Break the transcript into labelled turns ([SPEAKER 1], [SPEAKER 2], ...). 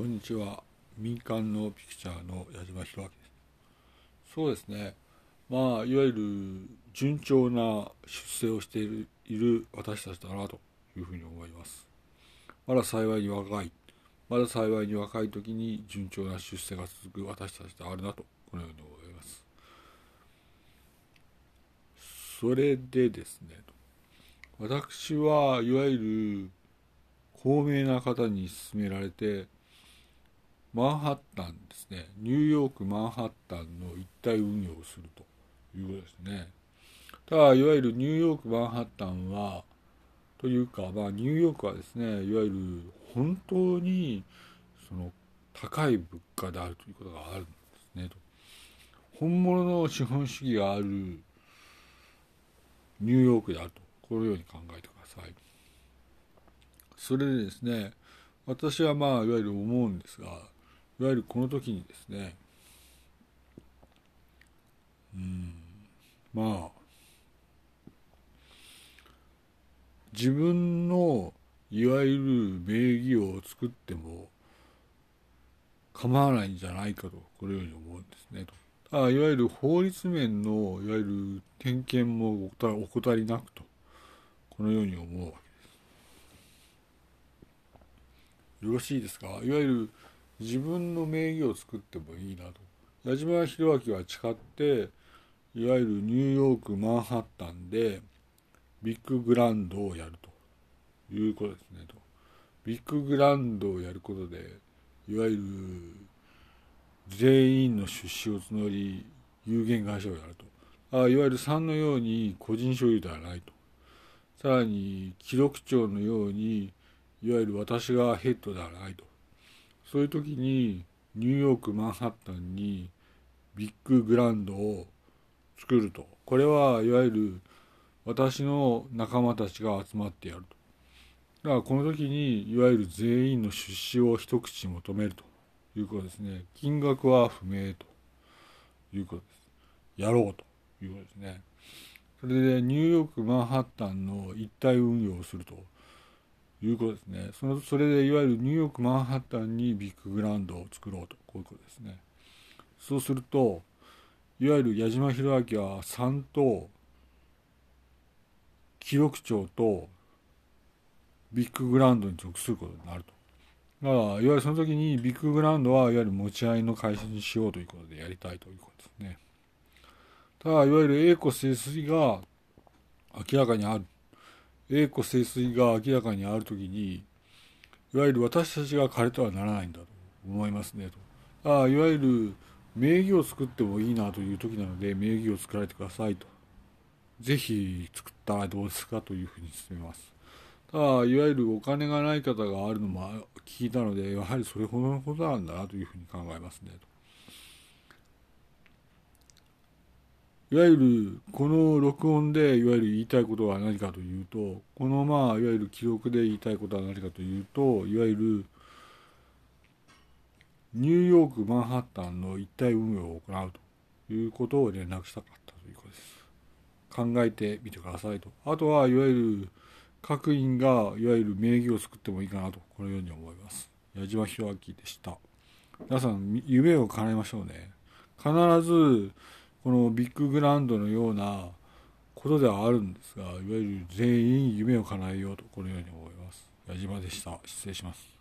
[SPEAKER 1] こんにちは。民間のピクチャーの矢島弘明です。そうですね。まあいわゆる順調な出世をしているいる私たちだなというふうに思います。まだ幸いに若い。まだ幸いに若い時に順調な出世が続く私たちであるなとこのように思います。それでですね私はいわゆる高名な方に勧められてマンハッタンですね。ニューヨークマンハッタンの一体運用をするということですね。ただいわゆるニューヨークマンハッタンはというか、まあ、ニューヨークはですねいわゆる本当にその高い物価であるということがあるんですねと。本物の資本主義があるニューヨークであると。このように考えてください。それでですね私はまあいわゆる思うんですがいわゆるこの時にですねうんまあ自分のいわゆる名義を作っても構わないんじゃないかとこのように思うんですね。とあいわゆる法律面のいわゆる点検も怠りなくとこのように思うわけです。よろしいですか？いわゆる自分の名義を作ってもいいなと。矢島弘明は誓っていわゆるニューヨークマンハッタンでビッググランドをやると。いうことですねと。ビッググランドをやることでいわゆる全員の出資を募り有限会社をやると。あいわゆる3のように個人所有ではないと。さらに記録長のようにいわゆる私がヘッドではないと。そういう時にニューヨークマンハッタンにビッググランドを作ると。これはいわゆる私の仲間たちが集まってやると。だからこの時にいわゆる全員の出資を一口求めると。いうことですね。金額は不明と。いうことです。やろうと。いうことですね。それでニューヨークマンハッタンの一体運用をすると。いうことですね。そのそれでいわゆるニューヨークマンハッタンにビッググラウンドを作ろうとこういうことですね。そうするといわゆる矢島弘明は3と記録長とビッググラウンドに属することになると。だからいわゆるその時にビッググラウンドはいわゆる持ち合いの会社にしようということでやりたいということですね。ただいわゆる栄枯盛衰が明らかにある栄枯盛衰が明らかにある時にいわゆる私たちが枯れてはならないんだと思いますねと。ああいわゆる名義を作ってもいいなという時なので名義を作られてくださいと。ぜひ作ったらどうですかというふうに進めます。ただいわゆるお金がない方があるのも聞いたのでやはりそれほどのことなんだなというふうに考えますねと。いわゆるこの録音でいわゆる言いたいことは何かというとこのまあいわゆる記録で言いたいことは何かというといわゆるニューヨークマンハッタンの一体運用を行うということを連絡したかったということです。考えてみてくださいと。あとはいわゆる各員がいわゆる名義を作ってもいいかなとこのように思います。矢島弘明でした。皆さん夢を叶えましょうね。必ずこのビッググラウンドのようなことではあるんですがいわゆる全員夢を叶えようとこのように思います。矢島でした。失礼します。